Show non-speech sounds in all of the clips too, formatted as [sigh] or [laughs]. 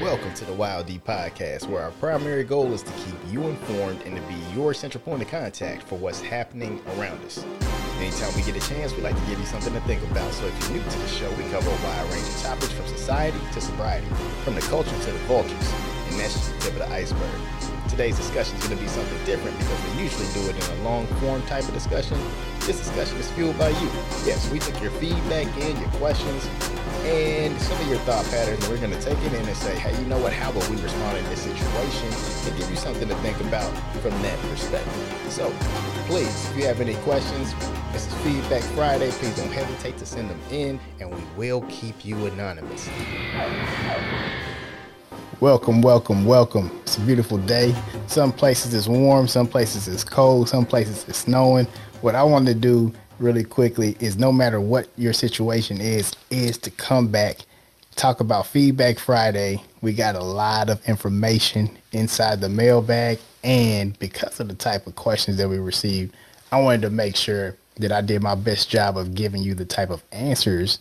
Welcome to the Wild D Podcast, where our primary goal is to keep you informed and to be your central point of contact for what's happening around us. Anytime we get a chance, we like to give you something to think about. So if you're new to the show, we cover a wide range of topics from society to sobriety, from the culture to the vultures, and that's just the tip of the iceberg. Today's discussion is going to be something different because we usually do it in a long form type of discussion. This discussion is fueled by you. Yes, we took your feedback in, your questions, and some of your thought patterns, we're going to take it in and say, hey, you know what? How would we respond in this situation? And give you something to think about from that perspective. So, please, if you have any questions, this is Feedback Friday. Please don't hesitate to send them in, and we will keep you anonymous. Welcome, welcome, welcome. It's a beautiful day. Some places it's warm, some places it's cold, some places it's snowing. What I want to do really quickly is no matter what your situation is, is to come back, talk about Feedback Friday. We got a lot of information inside the mailbag, and because of the type of questions that we received, I wanted to make sure that I did my best job of giving you the type of answers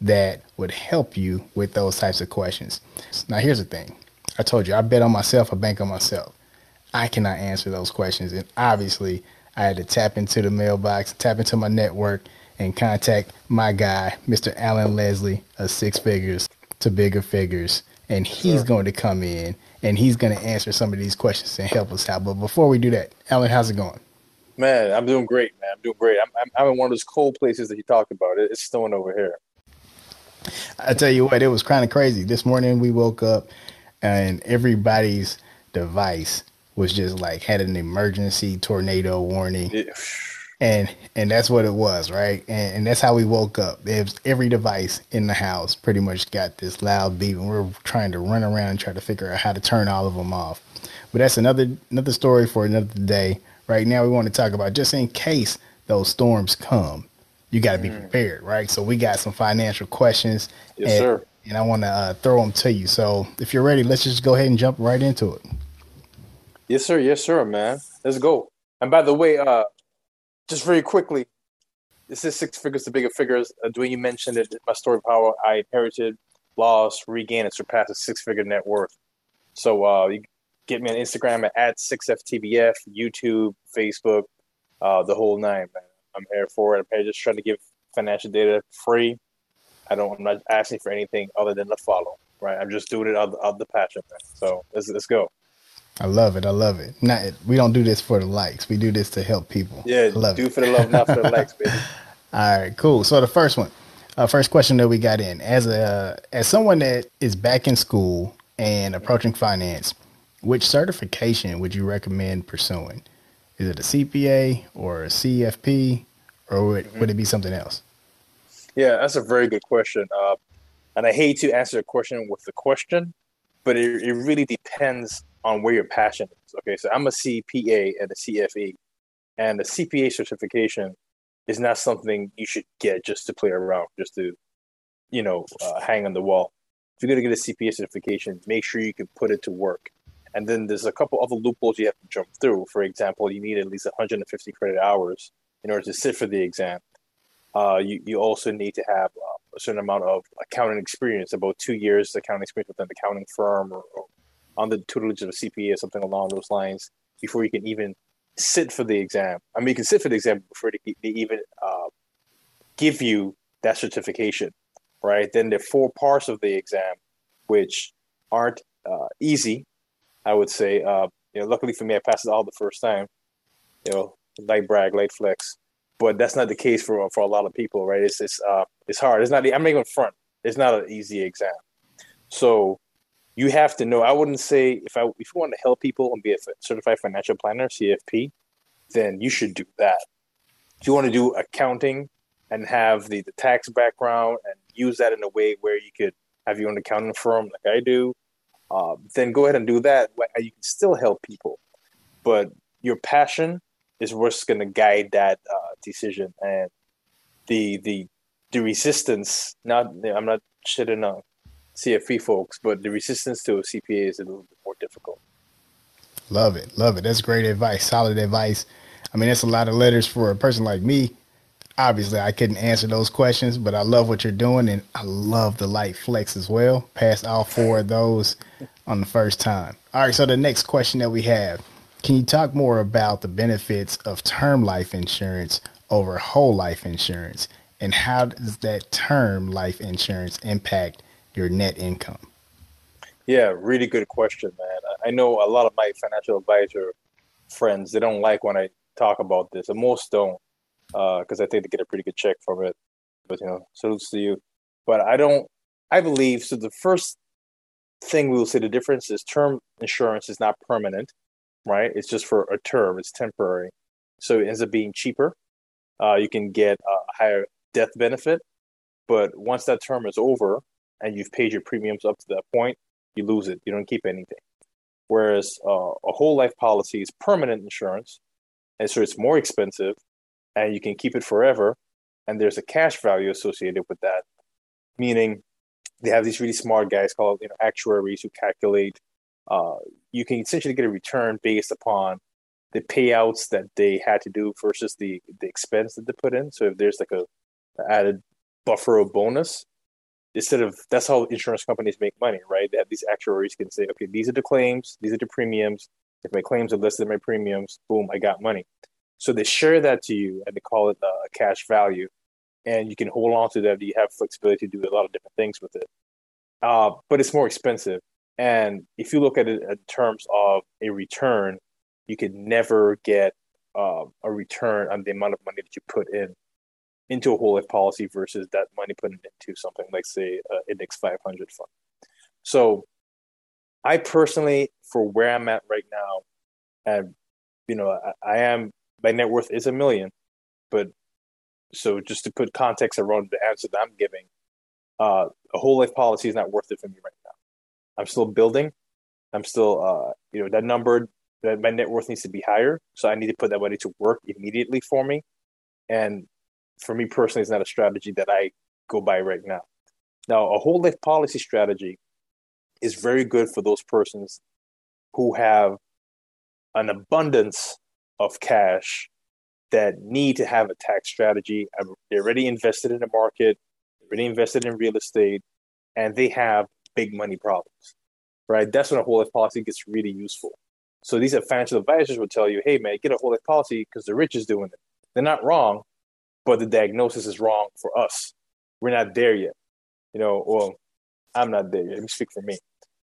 that would help you with those types of questions. Now, here's the thing I told you, I bet on myself, I bank on myself. I cannot answer those questions. And obviously, I had to tap into the mailbox, tap into my network, and contact my guy, Mr. Alan Leslie of Six Figures to Bigger Figures. And he's sure. going to come in and he's going to answer some of these questions and help us out. But before we do that, Alan, how's it going? Man, I'm doing great, man. I'm doing great. I'm, I'm, I'm in one of those cold places that you talked about. It's snowing over here. I tell you what, it was kind of crazy. This morning we woke up and everybody's device was just like had an emergency tornado warning. Yeah. And and that's what it was, right? And, and that's how we woke up. Every device in the house pretty much got this loud beep, and we're trying to run around and try to figure out how to turn all of them off. But that's another another story for another day. Right now, we want to talk about just in case those storms come, you got to be mm. prepared, right? So we got some financial questions. Yes, and, sir. And I want to uh, throw them to you. So if you're ready, let's just go ahead and jump right into it. Yes, sir. Yes, sir, man. Let's go. And by the way, uh, just very quickly, this is six figures to bigger figures. Uh, Dwayne, you mentioned it. My story power. I inherited, lost, regained, and surpassed a six figure net worth. So uh, you get me on Instagram at, at 6FTBF, YouTube, Facebook, uh, the whole nine, man. I'm here for it. I'm here just trying to give financial data free. I don't. I'm not asking for anything other than to follow. Right. I'm just doing it out of the passion. Man. So let's let's go. I love it. I love it. Not we don't do this for the likes. We do this to help people. Yeah, love do it. for the love, not for the likes, baby. [laughs] All right, cool. So the first one, uh, first question that we got in as a as someone that is back in school and approaching finance, which certification would you recommend pursuing? Is it a CPA or a CFP, or would, mm-hmm. would it be something else? Yeah, that's a very good question. Uh, and I hate to answer a question with the question, but it, it really depends on where your passion is. Okay, so I'm a CPA and a CFE, and the CPA certification is not something you should get just to play around, just to, you know, uh, hang on the wall. If you're going to get a CPA certification, make sure you can put it to work. And then there's a couple other loopholes you have to jump through. For example, you need at least 150 credit hours in order to sit for the exam. Uh, you, you also need to have uh, a certain amount of accounting experience, about two years accounting experience with an accounting firm or, or on the tutelage of a CPA or something along those lines before you can even sit for the exam. I mean, you can sit for the exam before they, they even uh, give you that certification, right? Then there are four parts of the exam which aren't uh, easy I would say. Uh, you know, luckily for me, I passed it all the first time. You know, light brag, light flex. But that's not the case for for a lot of people, right? It's it's uh it's hard. It's not. I'm not even front. It's not an easy exam. So you have to know. I wouldn't say if I if you want to help people and be a certified financial planner (CFP), then you should do that. If you want to do accounting and have the, the tax background and use that in a way where you could have your own accounting firm like I do, uh, then go ahead and do that. You can still help people, but your passion is what's going to guide that uh, decision. And the the the resistance. Not I'm not shitting on CFP folks, but the resistance to a CPA is a little bit more difficult. Love it, love it. That's great advice. Solid advice. I mean, that's a lot of letters for a person like me. obviously I couldn't answer those questions, but I love what you're doing and I love the light flex as well. Pass all four of those on the first time. All right, so the next question that we have can you talk more about the benefits of term life insurance over whole life insurance? And how does that term life insurance impact your net income? Yeah, really good question, man. I know a lot of my financial advisor friends, they don't like when I talk about this, and most don't because uh, I think they get a pretty good check from it. But you know, salutes to you. But I don't. I believe so. The first thing we will say the difference is term insurance is not permanent, right? It's just for a term. It's temporary, so it ends up being cheaper. Uh, you can get a higher death benefit, but once that term is over and you've paid your premiums up to that point, you lose it. You don't keep anything. Whereas uh, a whole life policy is permanent insurance, and so it's more expensive, and you can keep it forever. And there's a cash value associated with that, meaning they have these really smart guys called you know actuaries who calculate. Uh, you can essentially get a return based upon the payouts that they had to do versus the the expense that they put in. So if there's like a added buffer or bonus, instead of that's how insurance companies make money, right? They have these actuaries can say, okay, these are the claims, these are the premiums. If my claims are less than my premiums, boom, I got money. So they share that to you and they call it a cash value. And you can hold on to that. You have flexibility to do a lot of different things with it. Uh, but it's more expensive. And if you look at it in terms of a return, you can never get uh, a return on the amount of money that you put in into a whole life policy versus that money put into something like, say, an index 500 fund. So I personally, for where I'm at right now, and you know, I, I am my net worth is a million, but so just to put context around the answer that I'm giving, uh, a whole life policy is not worth it for me right now. I'm still building. I'm still, uh, you know, that number that my net worth needs to be higher. So I need to put that money to work immediately for me. And for me personally, it's not a strategy that I go by right now. Now, a whole life policy strategy is very good for those persons who have an abundance of cash that need to have a tax strategy. Um, they're already invested in the market, already invested in real estate, and they have big money problems, right? That's when a whole life policy gets really useful. So these financial advisors will tell you, hey, man, get a whole life policy because the rich is doing it. They're not wrong, but the diagnosis is wrong for us. We're not there yet. You know, well, I'm not there yet. Let me speak for me.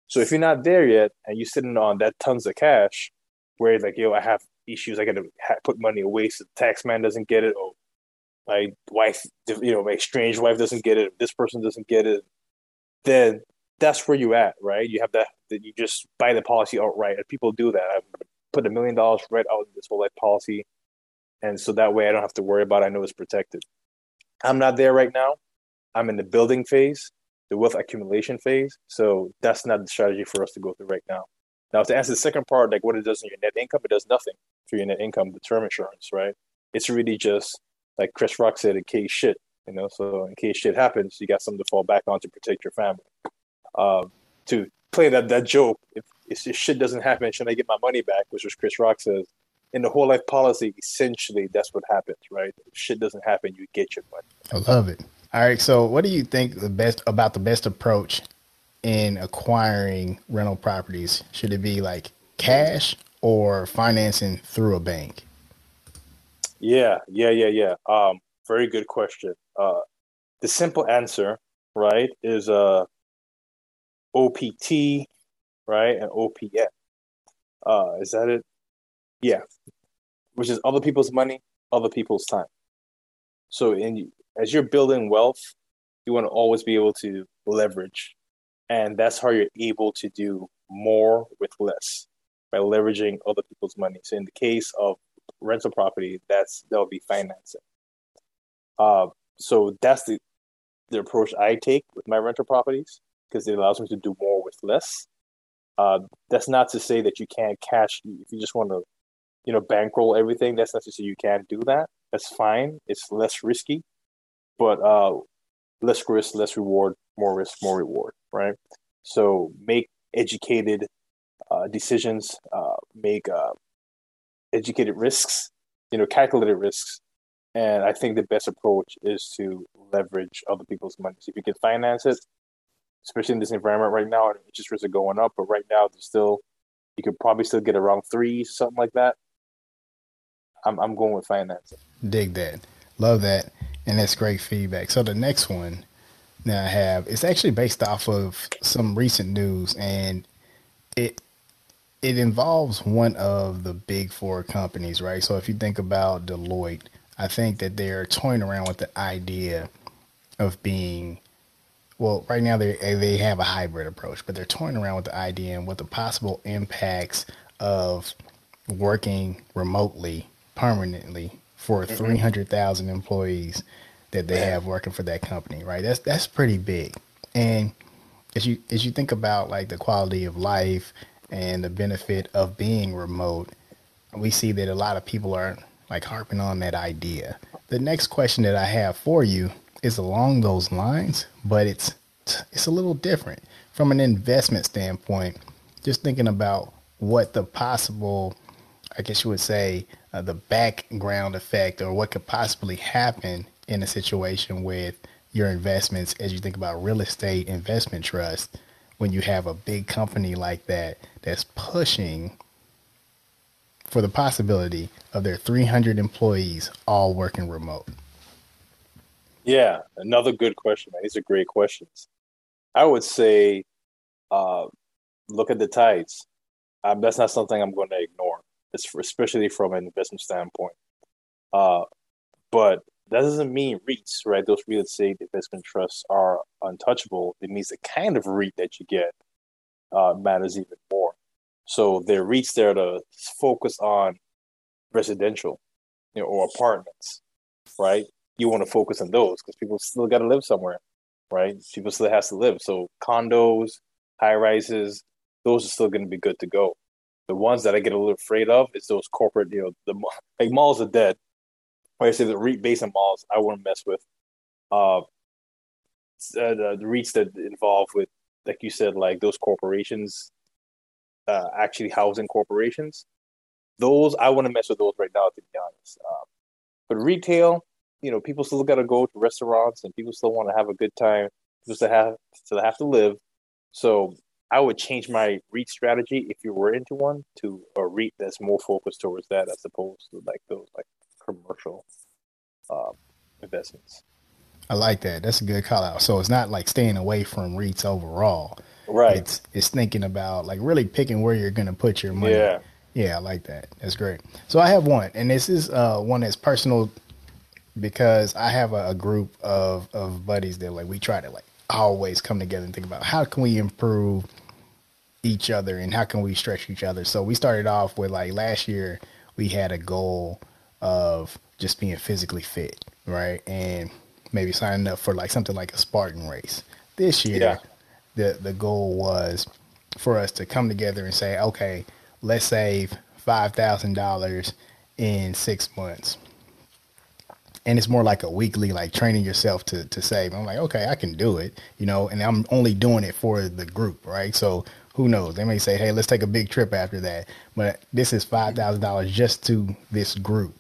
So if you're not there yet and you're sitting on that tons of cash, where like, yo, I have issues. I got to put money away so the tax man doesn't get it, or my wife, you know, my estranged wife doesn't get it. this person doesn't get it. Then that's where you at, right? You have that that you just buy the policy outright, and people do that. I put a million dollars right out in this whole life policy, and so that way I don't have to worry about. It. I know it's protected. I'm not there right now. I'm in the building phase, the wealth accumulation phase. So that's not the strategy for us to go through right now. Now, to answer the second part, like what it does in your net income, it does nothing for your net income, the term insurance, right? It's really just like Chris Rock said, in case shit, you know. So in case shit happens, you got something to fall back on to protect your family. Um, to play that that joke, if, if shit doesn't happen, should I get my money back? Which was Chris Rock says. In the whole life policy, essentially, that's what happens, right? If shit doesn't happen, you get your money. I love it. All right. So, what do you think the best about the best approach in acquiring rental properties? Should it be like cash or financing through a bank? Yeah, yeah, yeah, yeah. Um, very good question. Uh, the simple answer, right, is uh, OPT, right, and OPM. Uh, is that it? Yeah, which is other people's money, other people's time. So, in as you're building wealth, you want to always be able to leverage and that's how you're able to do more with less by leveraging other people's money. So in the case of rental property, that's that'll be financing. Uh, so that's the the approach I take with my rental properties because it allows me to do more with less. Uh, that's not to say that you can't cash if you just want to, you know, bankroll everything. That's say you can't do that. That's fine. It's less risky, but uh, less risk, less reward, more risk, more reward, right? So make educated uh, decisions, uh, make uh, educated risks, you know, calculated risks, And I think the best approach is to leverage other people's money. So if you can finance it, especially in this environment right now, interest rates are going up, but right now there's still you could probably still get around three, something like that. I'm I'm going with financing. Dig that. Love that. And that's great feedback. So the next one that I have is actually based off of some recent news and it it involves one of the big four companies, right? So if you think about Deloitte, I think that they're toying around with the idea of being well, right now they they have a hybrid approach, but they're toying around with the idea and what the possible impacts of working remotely permanently for mm-hmm. 300,000 employees that they have working for that company, right? That's that's pretty big. And as you as you think about like the quality of life and the benefit of being remote, we see that a lot of people are like harping on that idea. The next question that I have for you is along those lines, but it's it's a little different from an investment standpoint. Just thinking about what the possible, I guess you would say, uh, the background effect or what could possibly happen in a situation with your investments as you think about real estate investment trust when you have a big company like that that's pushing for the possibility of their 300 employees all working remote? Yeah, another good question, man. These are great questions. I would say, uh, look at the tides. Um, that's not something I'm going to ignore, especially from an investment standpoint. Uh, but that doesn't mean REITs, right? Those real estate investment trusts are untouchable. It means the kind of REIT that you get uh, matters even more. So they're REITs there to focus on residential, you know, or apartments, right? You want to focus on those because people still got to live somewhere, right? People still has to live. So condos, high rises, those are still going to be good to go. The ones that I get a little afraid of is those corporate, you know, the like malls are dead like I say, the REIT based on malls, I wouldn't mess with. Uh, uh, the, the REITs that involve with, like you said, like those corporations, uh, actually housing corporations, those I wouldn't mess with those right now, to be honest. Um, but retail, you know, people still got to go to restaurants and people still want to have a good time. Just to have, to have to live. So I would change my REIT strategy if you were into one to a REIT that's more focused towards that as opposed to like those like commercial uh, investments. I like that. That's a good call out. So it's not like staying away from REITs overall. Right. It's it's thinking about like really picking where you're going to put your money. Yeah. Yeah, I like that. That's great. So I have one, and this is uh, one that's personal because I have a, a group of of buddies that like we try to like always come together and think about how can we improve each other and how can we stretch each other. So we started off with like last year we had a goal of just being physically fit, right? And maybe signing up for like something like a Spartan race. This year, yeah. the the goal was for us to come together and say, okay, let's save five thousand dollars in six months. And it's more like a weekly, like training yourself to to save. I'm like, okay, I can do it, you know, and I'm only doing it for the group, right? So who knows? They may say, hey, let's take a big trip after that. But this is five thousand dollars just to this group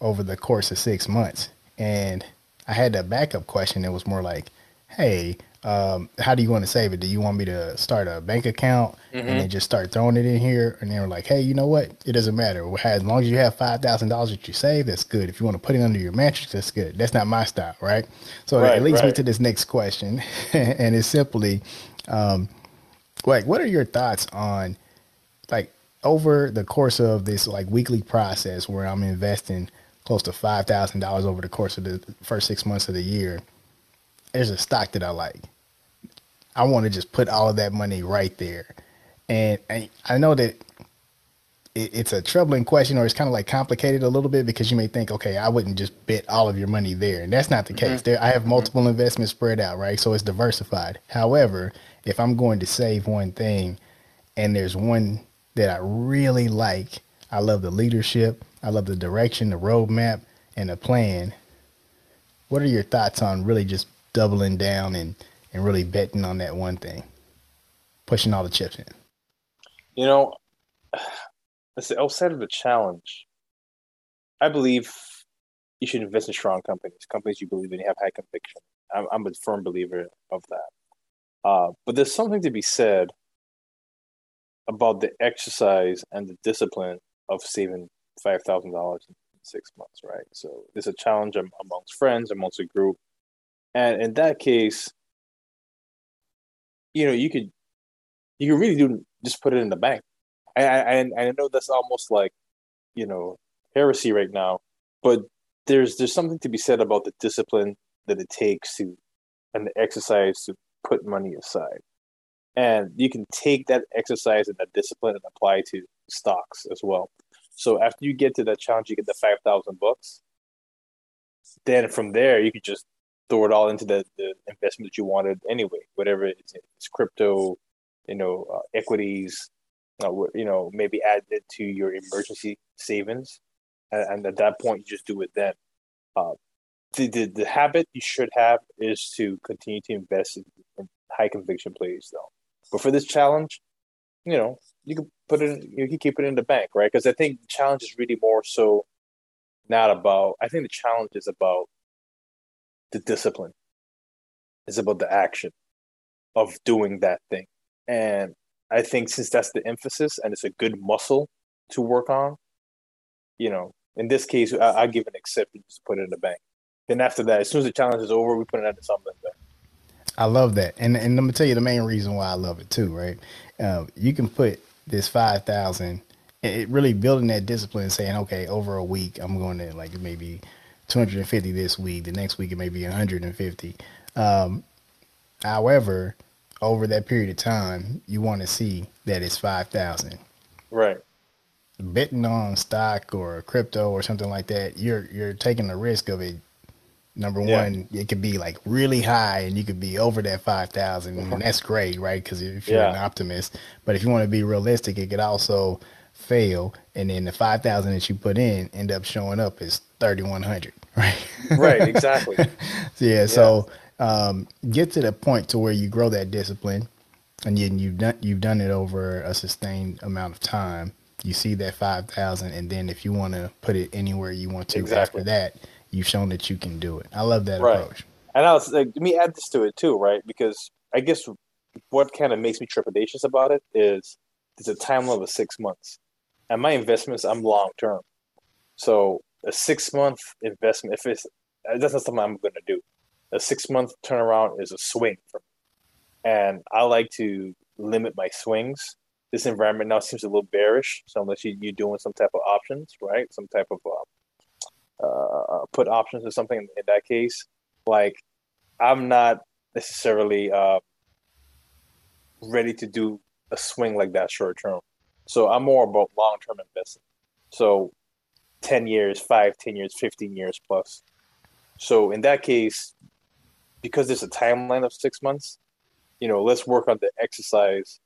over the course of six months. And I had a backup question. It was more like, hey, um, how do you want to save it? Do you want me to start a bank account mm-hmm. and then just start throwing it in here? And they were like, hey, you know what? It doesn't matter. As long as you have five thousand dollars that you save, that's good. If you want to put it under your mattress, that's good. That's not my style, right? So right, it leads right. me to this next question, [laughs] and it's simply, um, like, what are your thoughts on, like, over the course of this like weekly process where I'm investing close to five thousand dollars over the course of the first six months of the year, there's a stock that I like. I want to just put all of that money right there, and I know that it's a troubling question, or it's kind of like complicated a little bit because you may think, okay, I wouldn't just bet all of your money there, and that's not the case. Mm-hmm. There, I have multiple mm-hmm. investments spread out, right? So it's diversified. However, if I'm going to save one thing, and there's one that I really like, I love the leadership. I love the direction, the roadmap, and the plan. What are your thoughts on really just doubling down and, and really betting on that one thing, pushing all the chips in? You know, outside of the challenge, I believe you should invest in strong companies, companies you believe in, you have high conviction. I'm, I'm a firm believer of that. Uh, but there's something to be said about the exercise and the discipline of saving five thousand dollars in six months, right? So it's a challenge amongst friends, amongst a group, and in that case, you know, you could you could really do just put it in the bank. I I, I know that's almost like you know heresy right now, but there's there's something to be said about the discipline that it takes to and the exercise to put money aside. And you can take that exercise and that discipline and apply to stocks as well. So after you get to that challenge, you get the five thousand bucks. Then from there, you could just throw it all into the, the investment that you wanted anyway, whatever it's, it's crypto, you know, uh, equities, uh, you know, maybe add it to your emergency savings, and, and at that point, you just do it then. Uh, the, the the habit you should have is to continue to invest in, in high conviction plays, though. But for this challenge, you know, you can put it, in, you can keep it in the bank, right? Because I think the challenge is really more so not about. I think the challenge is about the discipline. It's about the action of doing that thing, and I think since that's the emphasis and it's a good muscle to work on, you know, in this case, I, I give an acceptance to put it in the bank. Then after that, as soon as the challenge is over, we put it into something. I love that, and and let me tell you the main reason why I love it too. Right, uh, you can put this five thousand, it really building that discipline, saying, okay, over a week, I'm going to like maybe 250 this week. The next week it may be 150. Um, however, over that period of time, you want to see that it's 5,000. Right. Betting on stock or crypto or something like that, you're you're taking the risk of it Number yeah. one, it could be like really high, and you could be over that five thousand, and uh-huh. that's great, right? Because if you're yeah. an optimist, but if you want to be realistic, it could also fail, and then the five thousand that you put in end up showing up as thirty one hundred, [laughs] right? Right, exactly. yeah, [laughs] yeah, so um, get to the point to where you grow that discipline, and then you've done you've done it over a sustained amount of time. You see that five thousand, and then if you want to put it anywhere you want to exactly. after that you've shown that you can do it. I love that right. approach. And I was like, let me add this to it too, right? Because I guess what kind of makes me trepidatious about it is there's a time limit of six months, and my investments I'm long term. So a six month investment, if it's that's not something I'm going to do. A six month turnaround is a swing for me, and I like to limit my swings. This environment now seems a little bearish, so unless you, you're doing some type of options, right? Some type of uh, uh, put options or something in that case, like I'm not necessarily uh, ready to do a swing like that short term. So I'm more about long term investing. So 10 years, 5, 10 years, 15 years plus. So in that case, because there's a timeline of six months, you know, let's work on the exercise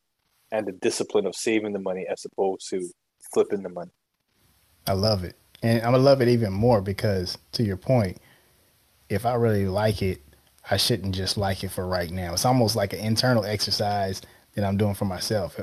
and the discipline of saving the money as opposed to flipping the money. I love it. And I'm gonna love it even more because to your point, if I really like it, I shouldn't just like it for right now. It's almost like an internal exercise that I'm doing for myself.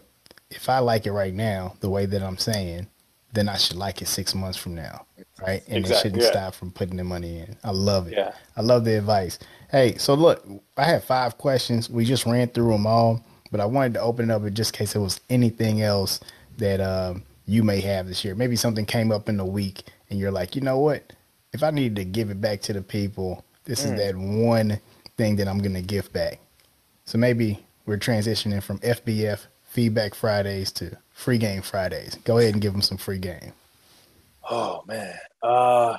If I like it right now, the way that I'm saying, then I should like it six months from now, right? And exactly, it shouldn't yeah. stop from putting the money in. I love it. Yeah. I love the advice. Hey, so look, I have five questions. We just ran through them all, but I wanted to open it up in just case there was anything else that um, you may have this year. Maybe something came up in the week and you're like, you know what? If I need to give it back to the people, this mm. is that one thing that I'm going to give back. So maybe we're transitioning from FBF Feedback Fridays to Free Game Fridays. Go ahead and give them some free game. Oh man, uh,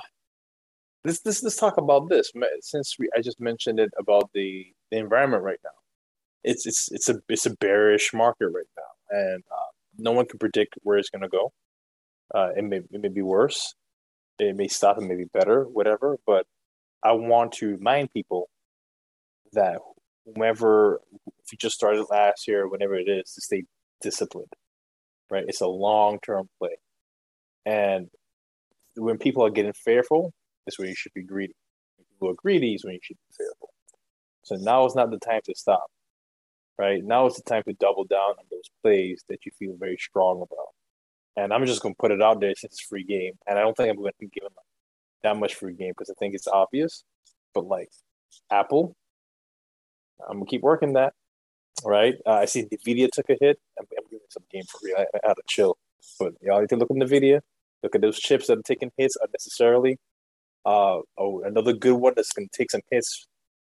let's let's let's talk about this. Since we, I just mentioned it about the the environment right now, it's it's it's a it's a bearish market right now, and uh, no one can predict where it's going to go. Uh, it may it may be worse. It may stop. It may be better. Whatever. But I want to remind people that whomever, if you just started last year, whenever it is, to stay disciplined. Right. It's a long term play, and when people are getting fearful, is when you should be greedy. When people are greedy is when you should be fearful. So now is not the time to stop right? Now is the time to double down on those plays that you feel very strong about. And I'm just going to put it out there since it's free game. And I don't think I'm going to give them that much free game because I think it's obvious. But like Apple, I'm gonna keep working that. Right? Uh, I see Nvidia took a hit. I'm, I'm some game for real. I, I had to chill. But y'all need to look in Nvidia. Look at those chips that are taking hits unnecessarily. Uh, oh, another good one that's gonna take some hits.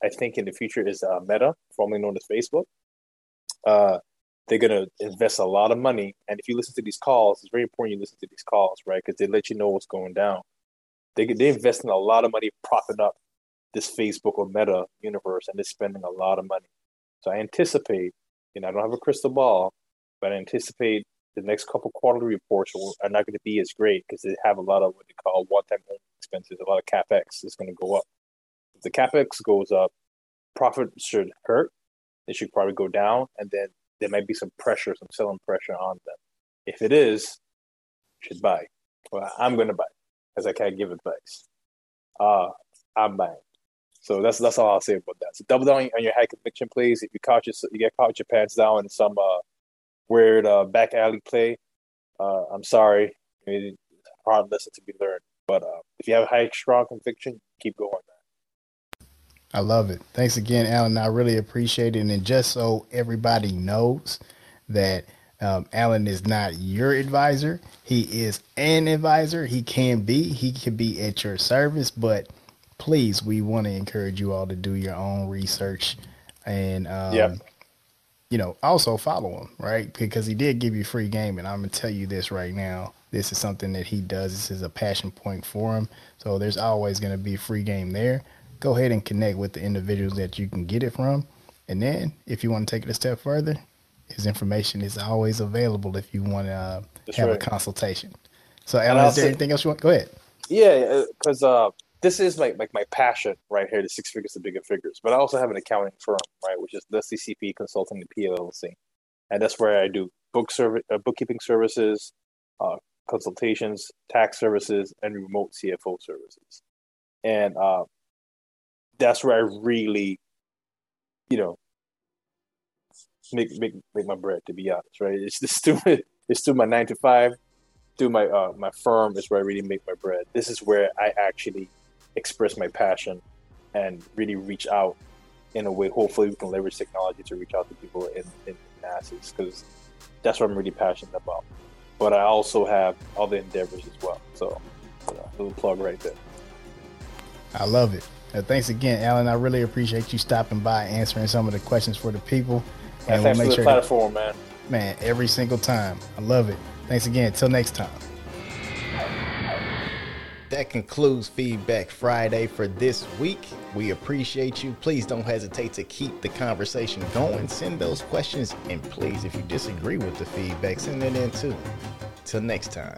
I think in the future is uh, Meta, formerly known as Facebook. Uh, they're going to invest a lot of money. And if you listen to these calls, it's very important you listen to these calls, right? Because they let you know what's going down. They they invest in a lot of money propping up this Facebook or Meta universe, and they're spending a lot of money. So I anticipate, you know, I don't have a crystal ball, but I anticipate the next couple quarterly reports are not going to be as great because they have a lot of what they call one-time expenses. A lot of capex is going to go up. If the capex goes up, profit should hurt. It should probably go down, and then there might be some pressure, some selling pressure on them. If it is, should buy. Well, I'm going to buy because I can't give advice. Uh, I'm buying. So that's that's all I'll say about that. So double down on your high conviction please. If you caught your, you get caught your pants down in some uh, weird uh, back alley play, uh, I'm sorry. It's a hard lesson to be learned. But uh, if you have a high strong conviction, keep going. I love it. Thanks again, Alan. I really appreciate it. And just so everybody knows that um, Alan is not your advisor, he is an advisor. He can be, he can be at your service, but please, we want to encourage you all to do your own research and, um, yep. You know, also follow him, right? Because he did give you free game. And I'm going to tell you this right now. This is something that he does. This is a passion point for him. So there's always going to be free game there go ahead and connect with the individuals that you can get it from. And then if you want to take it a step further, his information is always available if you want to uh, have right. a consultation. So, Alan, is there anything else you want? Go ahead. Yeah, because uh, this is like like my passion right here, the six figures to bigger figures. But I also have an accounting firm, right, which is the CCP Consulting, the PLLC, and that's where I do book service, uh, bookkeeping services, uh, consultations, tax services, and remote CFO services. And uh, that's where I really, you know, make make make my bread. To be honest, right? It's just [laughs] through it's through my nine to five, through my uh, my firm is where I really make my bread. This is where I actually express my passion and really reach out in a way. Hopefully, we can leverage technology to reach out to people in, in masses because that's what I'm really passionate about. But I also have other endeavors as well. So, a little plug right there. I love it. Uh, thanks again, Alan. I really appreciate you stopping by, answering some of the questions for the people. And we'll make for the sure platform, that, man. Man, every single time. I love it. Thanks again. Until next time. That concludes Feedback Friday for this week. We appreciate you. Please don't hesitate to keep the conversation going. Send those questions, and please, if you disagree with the feedback, send it in too. Till next time.